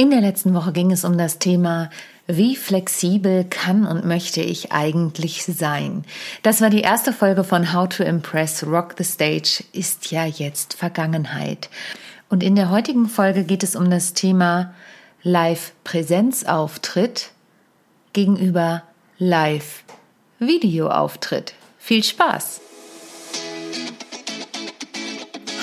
In der letzten Woche ging es um das Thema wie flexibel kann und möchte ich eigentlich sein? Das war die erste Folge von How to Impress Rock the Stage, ist ja jetzt Vergangenheit. Und in der heutigen Folge geht es um das Thema Live-Präsenzauftritt gegenüber Live-Videoauftritt. Viel Spaß!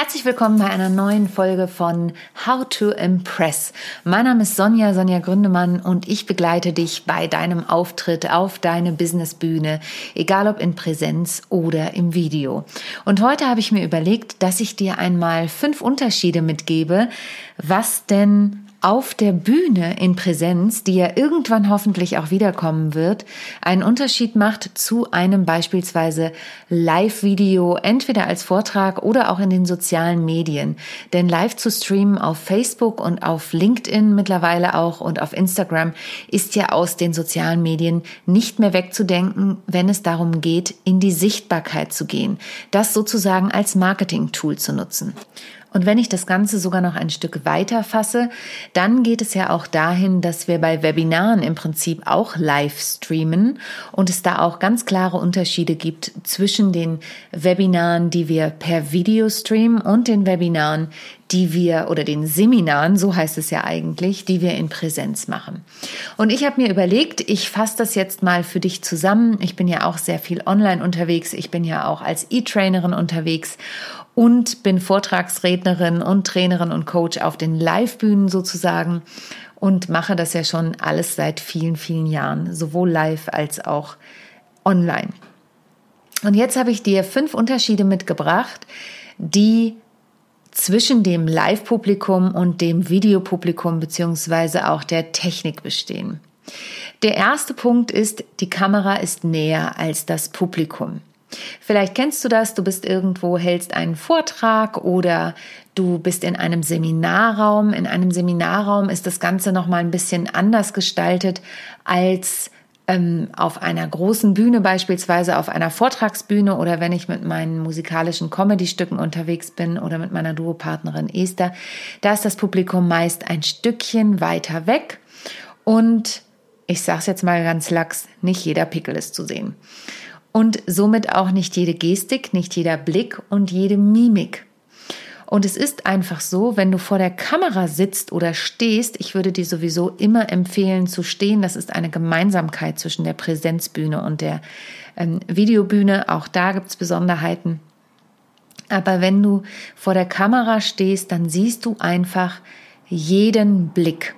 Herzlich willkommen bei einer neuen Folge von How to Impress. Mein Name ist Sonja, Sonja Gründemann und ich begleite dich bei deinem Auftritt auf deine Businessbühne, egal ob in Präsenz oder im Video. Und heute habe ich mir überlegt, dass ich dir einmal fünf Unterschiede mitgebe, was denn auf der Bühne in Präsenz, die ja irgendwann hoffentlich auch wiederkommen wird, einen Unterschied macht zu einem beispielsweise Live-Video, entweder als Vortrag oder auch in den sozialen Medien. Denn live zu streamen auf Facebook und auf LinkedIn mittlerweile auch und auf Instagram ist ja aus den sozialen Medien nicht mehr wegzudenken, wenn es darum geht, in die Sichtbarkeit zu gehen, das sozusagen als Marketing-Tool zu nutzen. Und wenn ich das Ganze sogar noch ein Stück weiter fasse, dann geht es ja auch dahin, dass wir bei Webinaren im Prinzip auch live streamen und es da auch ganz klare Unterschiede gibt zwischen den Webinaren, die wir per Video streamen und den Webinaren, die wir oder den Seminaren, so heißt es ja eigentlich, die wir in Präsenz machen. Und ich habe mir überlegt, ich fasse das jetzt mal für dich zusammen. Ich bin ja auch sehr viel online unterwegs. Ich bin ja auch als E-Trainerin unterwegs und bin Vortragsrednerin und Trainerin und Coach auf den Live-Bühnen sozusagen und mache das ja schon alles seit vielen, vielen Jahren, sowohl live als auch online. Und jetzt habe ich dir fünf Unterschiede mitgebracht, die zwischen dem Live-Publikum und dem Videopublikum beziehungsweise auch der Technik bestehen. Der erste Punkt ist, die Kamera ist näher als das Publikum. Vielleicht kennst du das, du bist irgendwo, hältst einen Vortrag oder du bist in einem Seminarraum. In einem Seminarraum ist das Ganze nochmal ein bisschen anders gestaltet als ähm, auf einer großen Bühne, beispielsweise auf einer Vortragsbühne oder wenn ich mit meinen musikalischen Comedy-Stücken unterwegs bin oder mit meiner Duopartnerin Esther. Da ist das Publikum meist ein Stückchen weiter weg und ich sage es jetzt mal ganz lax, nicht jeder Pickel ist zu sehen und somit auch nicht jede Gestik, nicht jeder Blick und jede Mimik. Und es ist einfach so, wenn du vor der Kamera sitzt oder stehst, ich würde dir sowieso immer empfehlen zu stehen. Das ist eine Gemeinsamkeit zwischen der Präsenzbühne und der ähm, Videobühne. Auch da gibt es Besonderheiten. Aber wenn du vor der Kamera stehst, dann siehst du einfach jeden Blick.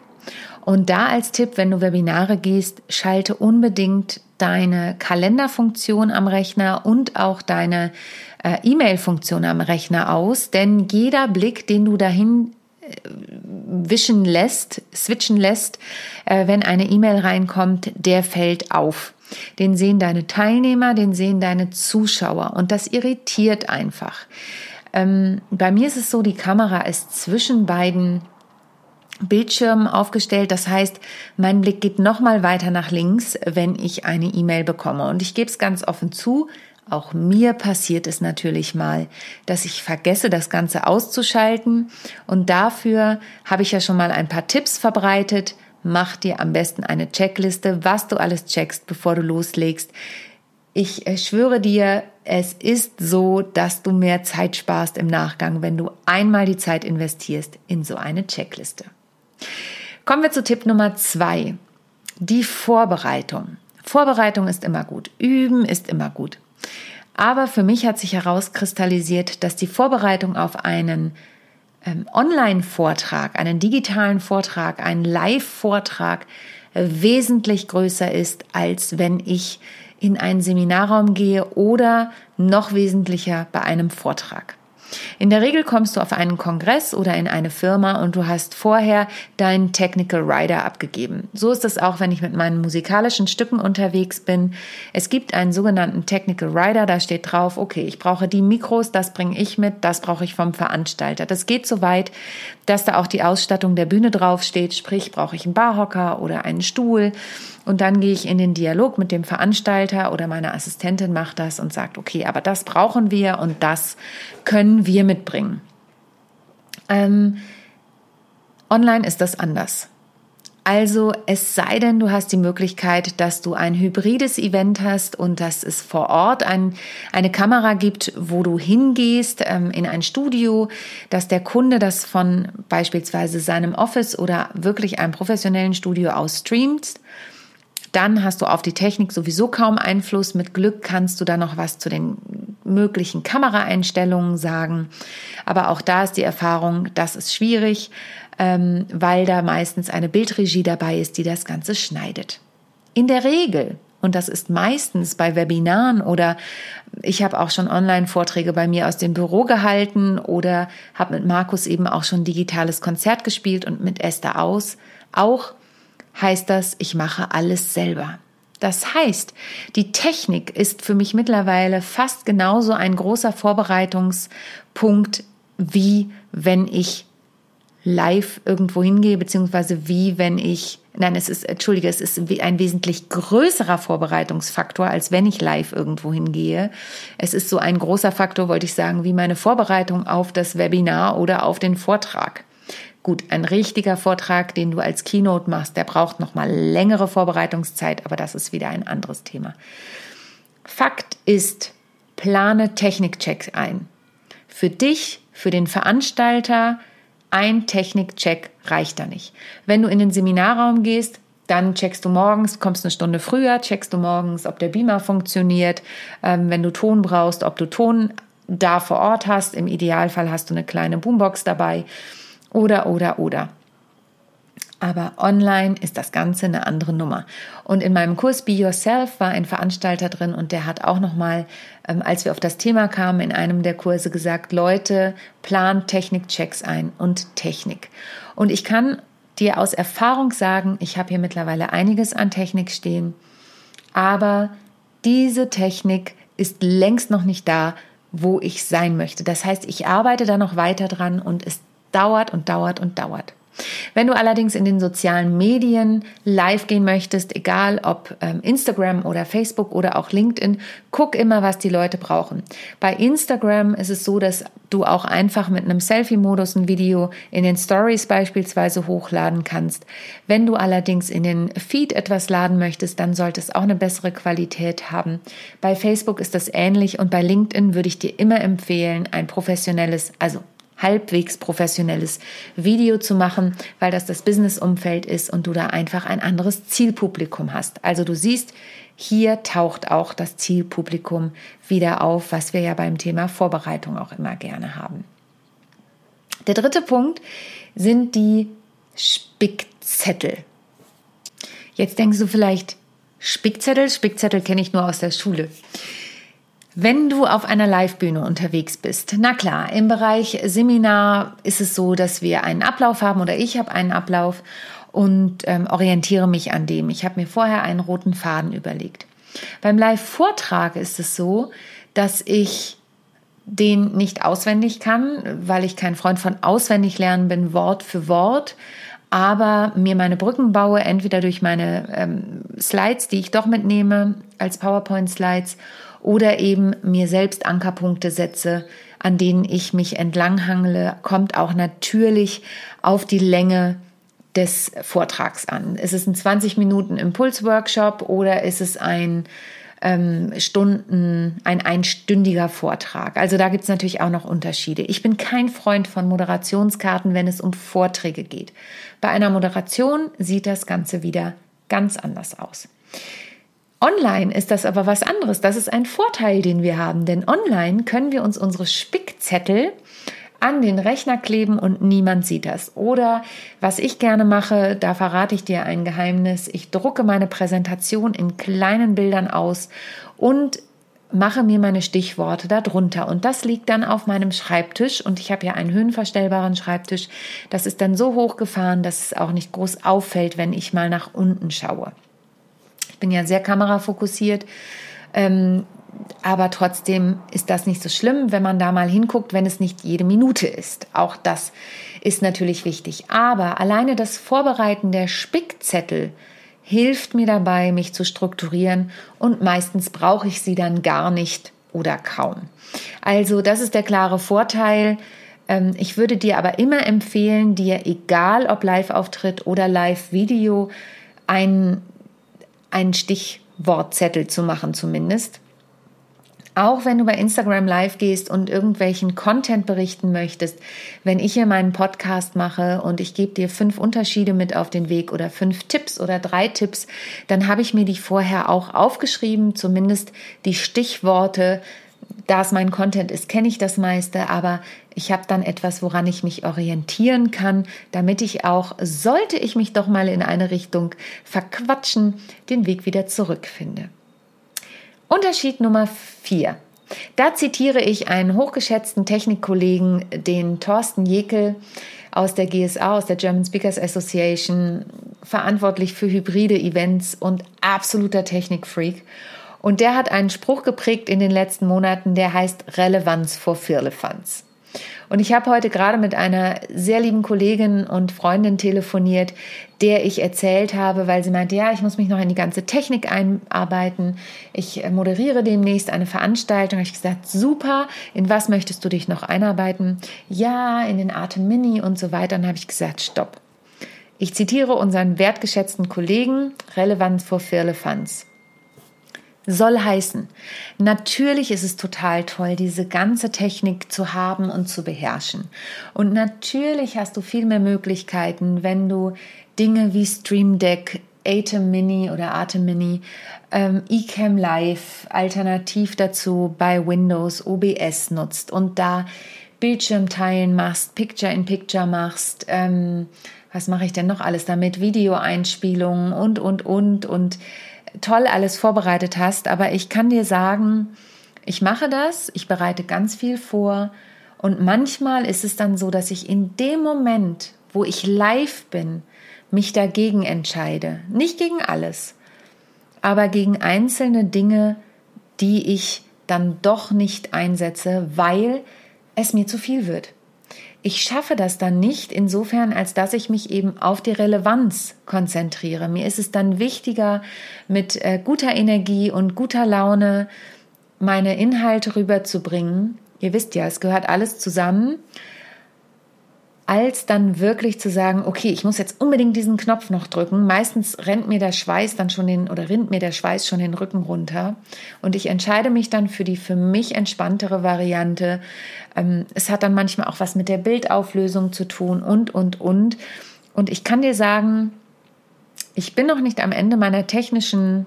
Und da als Tipp, wenn du Webinare gehst, schalte unbedingt deine Kalenderfunktion am Rechner und auch deine äh, E-Mail-Funktion am Rechner aus, denn jeder Blick, den du dahin äh, wischen lässt, switchen lässt, äh, wenn eine E-Mail reinkommt, der fällt auf. Den sehen deine Teilnehmer, den sehen deine Zuschauer und das irritiert einfach. Ähm, bei mir ist es so, die Kamera ist zwischen beiden Bildschirm aufgestellt. Das heißt, mein Blick geht noch mal weiter nach links, wenn ich eine E-Mail bekomme. Und ich gebe es ganz offen zu. Auch mir passiert es natürlich mal, dass ich vergesse, das Ganze auszuschalten. Und dafür habe ich ja schon mal ein paar Tipps verbreitet. Mach dir am besten eine Checkliste, was du alles checkst, bevor du loslegst. Ich äh, schwöre dir, es ist so, dass du mehr Zeit sparst im Nachgang, wenn du einmal die Zeit investierst in so eine Checkliste. Kommen wir zu Tipp Nummer zwei. Die Vorbereitung. Vorbereitung ist immer gut. Üben ist immer gut. Aber für mich hat sich herauskristallisiert, dass die Vorbereitung auf einen ähm, Online-Vortrag, einen digitalen Vortrag, einen Live-Vortrag äh, wesentlich größer ist, als wenn ich in einen Seminarraum gehe oder noch wesentlicher bei einem Vortrag. In der Regel kommst du auf einen Kongress oder in eine Firma und du hast vorher deinen Technical Rider abgegeben. So ist es auch, wenn ich mit meinen musikalischen Stücken unterwegs bin. Es gibt einen sogenannten Technical Rider, da steht drauf, okay, ich brauche die Mikros, das bringe ich mit, das brauche ich vom Veranstalter. Das geht so weit, dass da auch die Ausstattung der Bühne draufsteht, sprich, brauche ich einen Barhocker oder einen Stuhl. Und dann gehe ich in den Dialog mit dem Veranstalter oder meine Assistentin macht das und sagt, okay, aber das brauchen wir und das können wir mitbringen. Ähm, online ist das anders. Also es sei denn, du hast die Möglichkeit, dass du ein hybrides Event hast und dass es vor Ort ein, eine Kamera gibt, wo du hingehst ähm, in ein Studio, dass der Kunde das von beispielsweise seinem Office oder wirklich einem professionellen Studio aus streamt dann hast du auf die Technik sowieso kaum Einfluss. Mit Glück kannst du da noch was zu den möglichen Kameraeinstellungen sagen. Aber auch da ist die Erfahrung, das ist schwierig, ähm, weil da meistens eine Bildregie dabei ist, die das Ganze schneidet. In der Regel und das ist meistens bei Webinaren oder ich habe auch schon Online-Vorträge bei mir aus dem Büro gehalten oder habe mit Markus eben auch schon digitales Konzert gespielt und mit Esther aus. Auch heißt das, ich mache alles selber. Das heißt, die Technik ist für mich mittlerweile fast genauso ein großer Vorbereitungspunkt, wie wenn ich live irgendwo hingehe, beziehungsweise wie wenn ich, nein, es ist, entschuldige, es ist ein wesentlich größerer Vorbereitungsfaktor, als wenn ich live irgendwo hingehe. Es ist so ein großer Faktor, wollte ich sagen, wie meine Vorbereitung auf das Webinar oder auf den Vortrag. Gut, ein richtiger Vortrag, den du als Keynote machst, der braucht noch mal längere Vorbereitungszeit, aber das ist wieder ein anderes Thema. Fakt ist, plane Technikchecks ein. Für dich, für den Veranstalter, ein Technikcheck reicht da nicht. Wenn du in den Seminarraum gehst, dann checkst du morgens, kommst eine Stunde früher, checkst du morgens, ob der Beamer funktioniert. Ähm, wenn du Ton brauchst, ob du Ton da vor Ort hast. Im Idealfall hast du eine kleine Boombox dabei. Oder, oder, oder. Aber online ist das Ganze eine andere Nummer. Und in meinem Kurs Be Yourself war ein Veranstalter drin und der hat auch nochmal, ähm, als wir auf das Thema kamen, in einem der Kurse gesagt, Leute, plant Technikchecks ein und Technik. Und ich kann dir aus Erfahrung sagen, ich habe hier mittlerweile einiges an Technik stehen, aber diese Technik ist längst noch nicht da, wo ich sein möchte. Das heißt, ich arbeite da noch weiter dran und es dauert und dauert und dauert. Wenn du allerdings in den sozialen Medien live gehen möchtest, egal ob ähm, Instagram oder Facebook oder auch LinkedIn, guck immer, was die Leute brauchen. Bei Instagram ist es so, dass du auch einfach mit einem Selfie-Modus ein Video in den Stories beispielsweise hochladen kannst. Wenn du allerdings in den Feed etwas laden möchtest, dann sollte es auch eine bessere Qualität haben. Bei Facebook ist das ähnlich und bei LinkedIn würde ich dir immer empfehlen, ein professionelles, also halbwegs professionelles Video zu machen, weil das das Business-Umfeld ist und du da einfach ein anderes Zielpublikum hast. Also du siehst, hier taucht auch das Zielpublikum wieder auf, was wir ja beim Thema Vorbereitung auch immer gerne haben. Der dritte Punkt sind die Spickzettel. Jetzt denkst du vielleicht, Spickzettel? Spickzettel kenne ich nur aus der Schule. Wenn du auf einer Livebühne unterwegs bist, na klar, im Bereich Seminar ist es so, dass wir einen Ablauf haben oder ich habe einen Ablauf und ähm, orientiere mich an dem. Ich habe mir vorher einen roten Faden überlegt. Beim Live-Vortrag ist es so, dass ich den nicht auswendig kann, weil ich kein Freund von auswendig lernen bin, Wort für Wort, aber mir meine Brücken baue, entweder durch meine ähm, Slides, die ich doch mitnehme als PowerPoint-Slides oder eben mir selbst Ankerpunkte setze, an denen ich mich entlanghangle, kommt auch natürlich auf die Länge des Vortrags an. Ist es ein 20 Minuten Impulsworkshop oder ist es ein ähm, Stunden, ein einstündiger Vortrag? Also da gibt es natürlich auch noch Unterschiede. Ich bin kein Freund von Moderationskarten, wenn es um Vorträge geht. Bei einer Moderation sieht das Ganze wieder ganz anders aus. Online ist das aber was anderes. Das ist ein Vorteil, den wir haben, denn online können wir uns unsere Spickzettel an den Rechner kleben und niemand sieht das. Oder was ich gerne mache, da verrate ich dir ein Geheimnis. Ich drucke meine Präsentation in kleinen Bildern aus und mache mir meine Stichworte darunter und das liegt dann auf meinem Schreibtisch und ich habe ja einen höhenverstellbaren Schreibtisch. Das ist dann so hochgefahren, dass es auch nicht groß auffällt, wenn ich mal nach unten schaue. Bin ja sehr kamerafokussiert, ähm, aber trotzdem ist das nicht so schlimm, wenn man da mal hinguckt, wenn es nicht jede Minute ist. Auch das ist natürlich wichtig. Aber alleine das Vorbereiten der Spickzettel hilft mir dabei, mich zu strukturieren und meistens brauche ich sie dann gar nicht oder kaum. Also das ist der klare Vorteil. Ähm, ich würde dir aber immer empfehlen, dir, egal ob Live-Auftritt oder Live-Video, einen, einen Stichwortzettel zu machen zumindest auch wenn du bei Instagram live gehst und irgendwelchen Content berichten möchtest, wenn ich hier meinen Podcast mache und ich gebe dir fünf Unterschiede mit auf den Weg oder fünf Tipps oder drei Tipps, dann habe ich mir die vorher auch aufgeschrieben, zumindest die Stichworte. Da es mein Content ist, kenne ich das meiste, aber ich habe dann etwas, woran ich mich orientieren kann, damit ich auch, sollte ich mich doch mal in eine Richtung verquatschen, den Weg wieder zurückfinde. Unterschied Nummer vier. Da zitiere ich einen hochgeschätzten Technikkollegen, den Thorsten Jekel aus der GSA, aus der German Speakers Association, verantwortlich für hybride Events und absoluter Technikfreak. Und der hat einen Spruch geprägt in den letzten Monaten, der heißt Relevanz vor Firlefanz. Und ich habe heute gerade mit einer sehr lieben Kollegin und Freundin telefoniert, der ich erzählt habe, weil sie meinte, ja, ich muss mich noch in die ganze Technik einarbeiten. Ich äh, moderiere demnächst eine Veranstaltung. Da habe ich gesagt, super, in was möchtest du dich noch einarbeiten? Ja, in den Atem Mini und so weiter. Dann habe ich gesagt, stopp. Ich zitiere unseren wertgeschätzten Kollegen, Relevanz vor Firlefanz. Soll heißen, natürlich ist es total toll, diese ganze Technik zu haben und zu beherrschen. Und natürlich hast du viel mehr Möglichkeiten, wenn du Dinge wie Stream Deck, Atem Mini oder Atem Mini, ähm, eCam Live, alternativ dazu bei Windows OBS nutzt und da Bildschirmteilen machst, Picture in Picture machst, ähm, was mache ich denn noch alles damit? Videoeinspielungen und, und, und, und toll alles vorbereitet hast, aber ich kann dir sagen, ich mache das, ich bereite ganz viel vor und manchmal ist es dann so, dass ich in dem Moment, wo ich live bin, mich dagegen entscheide. Nicht gegen alles, aber gegen einzelne Dinge, die ich dann doch nicht einsetze, weil es mir zu viel wird ich schaffe das dann nicht insofern, als dass ich mich eben auf die Relevanz konzentriere. Mir ist es dann wichtiger, mit äh, guter Energie und guter Laune meine Inhalte rüberzubringen. Ihr wisst ja, es gehört alles zusammen als dann wirklich zu sagen, okay, ich muss jetzt unbedingt diesen Knopf noch drücken. Meistens rennt mir der Schweiß dann schon den oder rinnt mir der Schweiß schon den Rücken runter und ich entscheide mich dann für die für mich entspanntere Variante. Ähm, es hat dann manchmal auch was mit der Bildauflösung zu tun und und und und ich kann dir sagen, ich bin noch nicht am Ende meiner technischen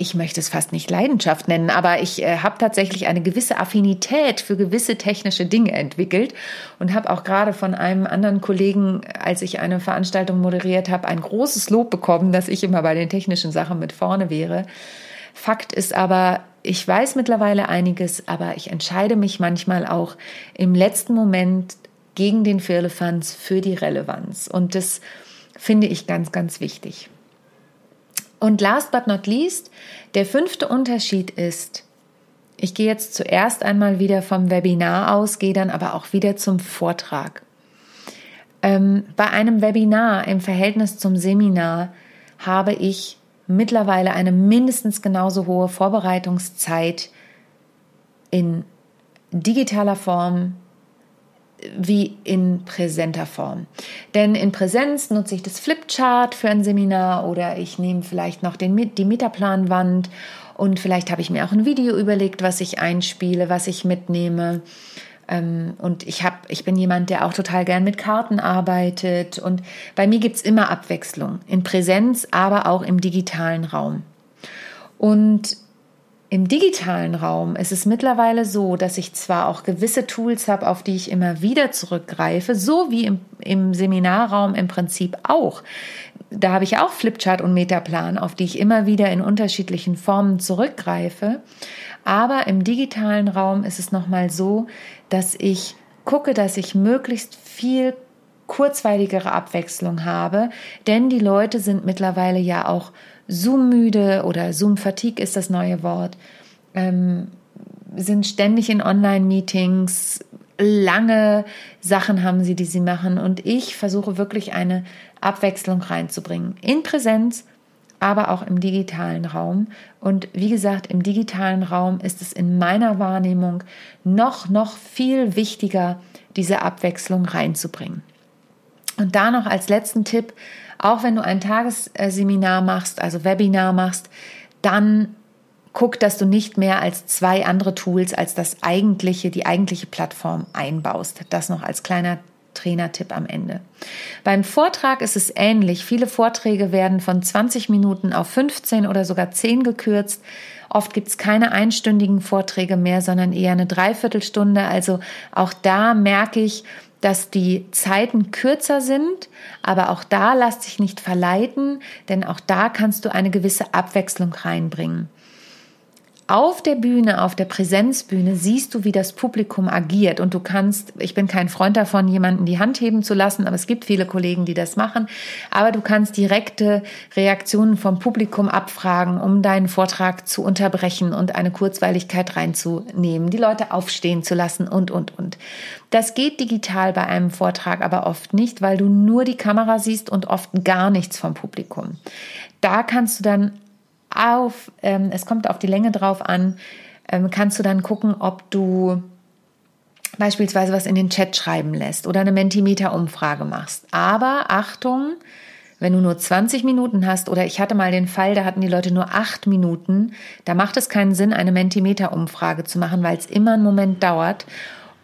ich möchte es fast nicht Leidenschaft nennen, aber ich äh, habe tatsächlich eine gewisse Affinität für gewisse technische Dinge entwickelt und habe auch gerade von einem anderen Kollegen, als ich eine Veranstaltung moderiert habe, ein großes Lob bekommen, dass ich immer bei den technischen Sachen mit vorne wäre. Fakt ist aber, ich weiß mittlerweile einiges, aber ich entscheide mich manchmal auch im letzten Moment gegen den Firlefanz für die Relevanz. Und das finde ich ganz, ganz wichtig. Und last but not least, der fünfte Unterschied ist, ich gehe jetzt zuerst einmal wieder vom Webinar aus, gehe dann aber auch wieder zum Vortrag. Ähm, bei einem Webinar im Verhältnis zum Seminar habe ich mittlerweile eine mindestens genauso hohe Vorbereitungszeit in digitaler Form wie in präsenter Form. Denn in Präsenz nutze ich das Flipchart für ein Seminar oder ich nehme vielleicht noch den, die Metaplanwand und vielleicht habe ich mir auch ein Video überlegt, was ich einspiele, was ich mitnehme. Ähm, und ich, hab, ich bin jemand, der auch total gern mit Karten arbeitet. Und bei mir gibt es immer Abwechslung, in Präsenz, aber auch im digitalen Raum. Und im digitalen Raum ist es mittlerweile so, dass ich zwar auch gewisse Tools habe, auf die ich immer wieder zurückgreife, so wie im im Seminarraum im Prinzip auch. Da habe ich auch Flipchart und Metaplan, auf die ich immer wieder in unterschiedlichen Formen zurückgreife. Aber im digitalen Raum ist es nochmal so, dass ich gucke, dass ich möglichst viel kurzweiligere Abwechslung habe, denn die Leute sind mittlerweile ja auch Zoom-müde oder Zoom-Fatigue ist das neue Wort, ähm, sind ständig in Online-Meetings, lange Sachen haben sie, die sie machen und ich versuche wirklich eine Abwechslung reinzubringen. In Präsenz, aber auch im digitalen Raum. Und wie gesagt, im digitalen Raum ist es in meiner Wahrnehmung noch, noch viel wichtiger, diese Abwechslung reinzubringen. Und da noch als letzten Tipp, auch wenn du ein Tagesseminar machst, also Webinar machst, dann guck, dass du nicht mehr als zwei andere Tools als das eigentliche, die eigentliche Plattform einbaust. Das noch als kleiner Trainertipp am Ende. Beim Vortrag ist es ähnlich. Viele Vorträge werden von 20 Minuten auf 15 oder sogar 10 gekürzt. Oft gibt es keine einstündigen Vorträge mehr, sondern eher eine Dreiviertelstunde. Also auch da merke ich, dass die Zeiten kürzer sind, aber auch da lass dich nicht verleiten, denn auch da kannst du eine gewisse Abwechslung reinbringen. Auf der Bühne, auf der Präsenzbühne siehst du, wie das Publikum agiert und du kannst, ich bin kein Freund davon, jemanden die Hand heben zu lassen, aber es gibt viele Kollegen, die das machen, aber du kannst direkte Reaktionen vom Publikum abfragen, um deinen Vortrag zu unterbrechen und eine Kurzweiligkeit reinzunehmen, die Leute aufstehen zu lassen und, und, und. Das geht digital bei einem Vortrag aber oft nicht, weil du nur die Kamera siehst und oft gar nichts vom Publikum. Da kannst du dann auf, ähm, es kommt auf die Länge drauf an, ähm, kannst du dann gucken, ob du beispielsweise was in den Chat schreiben lässt oder eine Mentimeter-Umfrage machst. Aber Achtung, wenn du nur 20 Minuten hast oder ich hatte mal den Fall, da hatten die Leute nur acht Minuten, da macht es keinen Sinn, eine Mentimeter-Umfrage zu machen, weil es immer einen Moment dauert.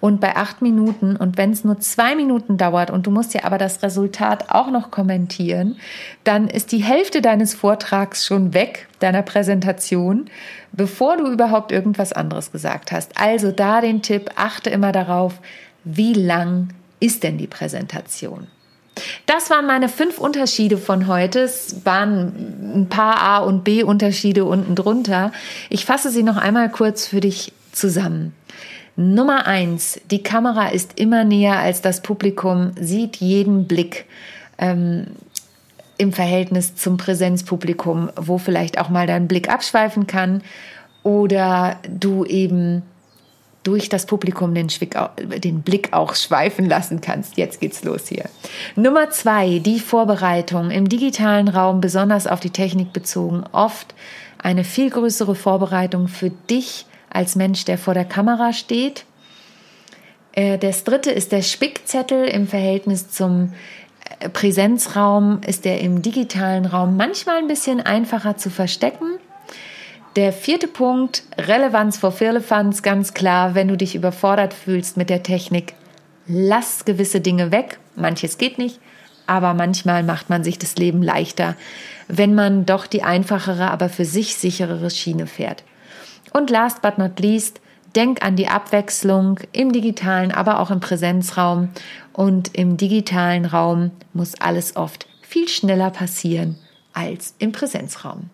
Und bei acht Minuten und wenn es nur zwei Minuten dauert und du musst ja aber das Resultat auch noch kommentieren, dann ist die Hälfte deines Vortrags schon weg, deiner Präsentation, bevor du überhaupt irgendwas anderes gesagt hast. Also da den Tipp, achte immer darauf, wie lang ist denn die Präsentation? Das waren meine fünf Unterschiede von heute. Es waren ein paar A- und B-Unterschiede unten drunter. Ich fasse sie noch einmal kurz für dich zusammen. Nummer eins, die Kamera ist immer näher als das Publikum, sieht jeden Blick. Ähm, im Verhältnis zum Präsenzpublikum, wo vielleicht auch mal dein Blick abschweifen kann oder du eben durch das Publikum den, den, Blick auch schweifen lassen kannst. Jetzt geht's los hier. Nummer zwei, die Vorbereitung im digitalen Raum, besonders auf die Technik bezogen, oft eine viel größere Vorbereitung für dich als Mensch, der vor der Kamera steht. Äh, das dritte ist der Spickzettel im Verhältnis zum äh, Präsenzraum ist der im digitalen Raum manchmal ein bisschen einfacher zu verstecken. Der vierte Punkt, Relevanz vor Firlefanz, ganz klar, wenn du dich überfordert fühlst mit der Technik, lass gewisse Dinge weg. Manches geht nicht, aber manchmal macht man sich das Leben leichter, wenn man doch die einfachere, aber für sich sicherere Schiene fährt. Und last but not least, denk an die Abwechslung im digitalen, aber auch im Präsenzraum. Und im digitalen Raum muss alles oft viel schneller passieren als im Präsenzraum.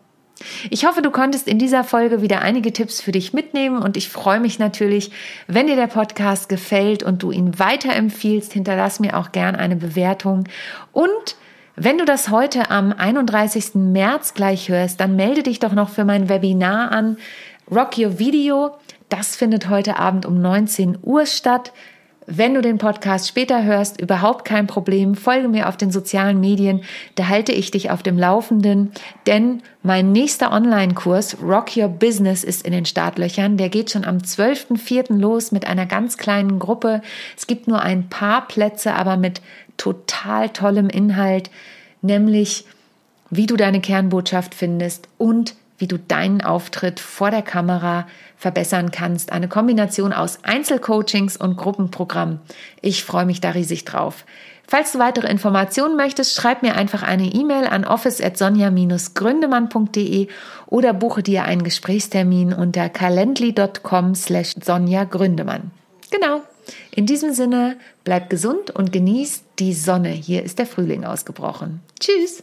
Ich hoffe, du konntest in dieser Folge wieder einige Tipps für dich mitnehmen und ich freue mich natürlich, wenn dir der Podcast gefällt und du ihn weiterempfiehlst. Hinterlass mir auch gern eine Bewertung und wenn du das heute am 31. März gleich hörst, dann melde dich doch noch für mein Webinar an. Rock Your Video, das findet heute Abend um 19 Uhr statt. Wenn du den Podcast später hörst, überhaupt kein Problem. Folge mir auf den sozialen Medien, da halte ich dich auf dem Laufenden, denn mein nächster Online-Kurs Rock Your Business ist in den Startlöchern. Der geht schon am 12.04. los mit einer ganz kleinen Gruppe. Es gibt nur ein paar Plätze, aber mit total tollem Inhalt, nämlich wie du deine Kernbotschaft findest und wie du deinen Auftritt vor der Kamera verbessern kannst. Eine Kombination aus Einzelcoachings und Gruppenprogramm. Ich freue mich da riesig drauf. Falls du weitere Informationen möchtest, schreib mir einfach eine E-Mail an office@sonja-gründemann.de oder buche dir einen Gesprächstermin unter calendly.com slash Sonja Gründemann. Genau. In diesem Sinne, bleib gesund und genieß die Sonne. Hier ist der Frühling ausgebrochen. Tschüss!